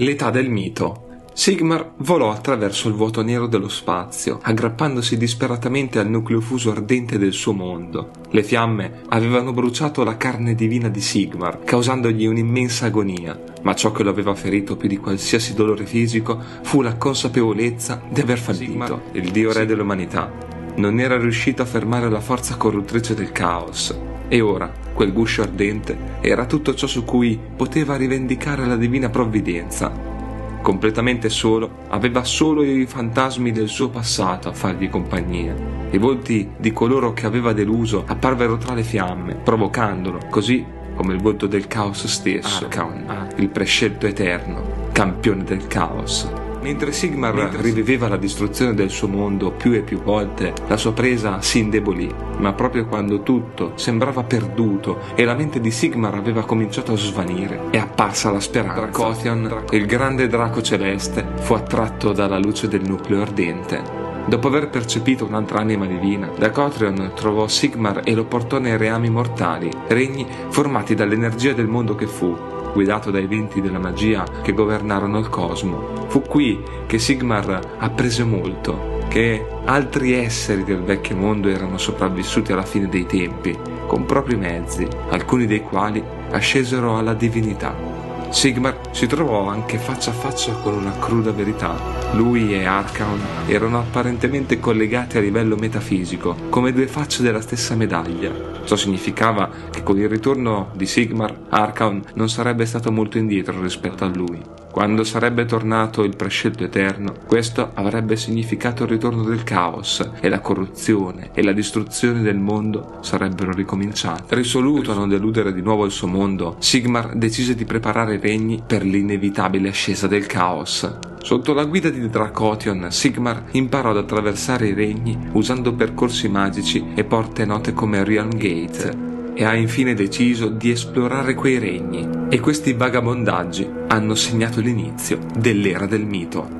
L'età del mito. Sigmar volò attraverso il vuoto nero dello spazio, aggrappandosi disperatamente al nucleo fuso ardente del suo mondo. Le fiamme avevano bruciato la carne divina di Sigmar, causandogli un'immensa agonia, ma ciò che lo aveva ferito più di qualsiasi dolore fisico fu la consapevolezza di aver fallito. Sigmar, il dio re dell'umanità, non era riuscito a fermare la forza corruttrice del caos. E ora, quel guscio ardente era tutto ciò su cui poteva rivendicare la divina provvidenza. Completamente solo, aveva solo i fantasmi del suo passato a fargli compagnia. I volti di coloro che aveva deluso apparvero tra le fiamme, provocandolo, così come il volto del caos stesso, Arcaon, il prescelto eterno, campione del caos. Mentre Sigmar Mentre riviveva la distruzione del suo mondo più e più volte, la sua presa si indebolì, ma proprio quando tutto sembrava perduto e la mente di Sigmar aveva cominciato a svanire, è apparsa la speranza. Dracothion, il grande draco celeste, fu attratto dalla luce del nucleo ardente. Dopo aver percepito un'altra anima divina, Dacotrion trovò Sigmar e lo portò nei reami mortali, regni formati dall'energia del mondo che fu, guidato dai venti della magia che governarono il cosmo. Fu qui che Sigmar apprese molto, che altri esseri del vecchio mondo erano sopravvissuti alla fine dei tempi, con propri mezzi, alcuni dei quali ascesero alla divinità. Sigmar si trovò anche faccia a faccia con una cruda verità. Lui e Arcaon erano apparentemente collegati a livello metafisico, come due facce della stessa medaglia. Ciò significava che con il ritorno di Sigmar, Arcaon non sarebbe stato molto indietro rispetto a lui. Quando sarebbe tornato il prescelto eterno, questo avrebbe significato il ritorno del caos e la corruzione e la distruzione del mondo sarebbero ricominciate. Risoluto a non deludere di nuovo il suo mondo, Sigmar decise di preparare i regni per l'inevitabile ascesa del caos. Sotto la guida di Dracotion, Sigmar imparò ad attraversare i regni usando percorsi magici e porte note come Realm Gate e ha infine deciso di esplorare quei regni. E questi vagabondaggi hanno segnato l'inizio dell'era del mito.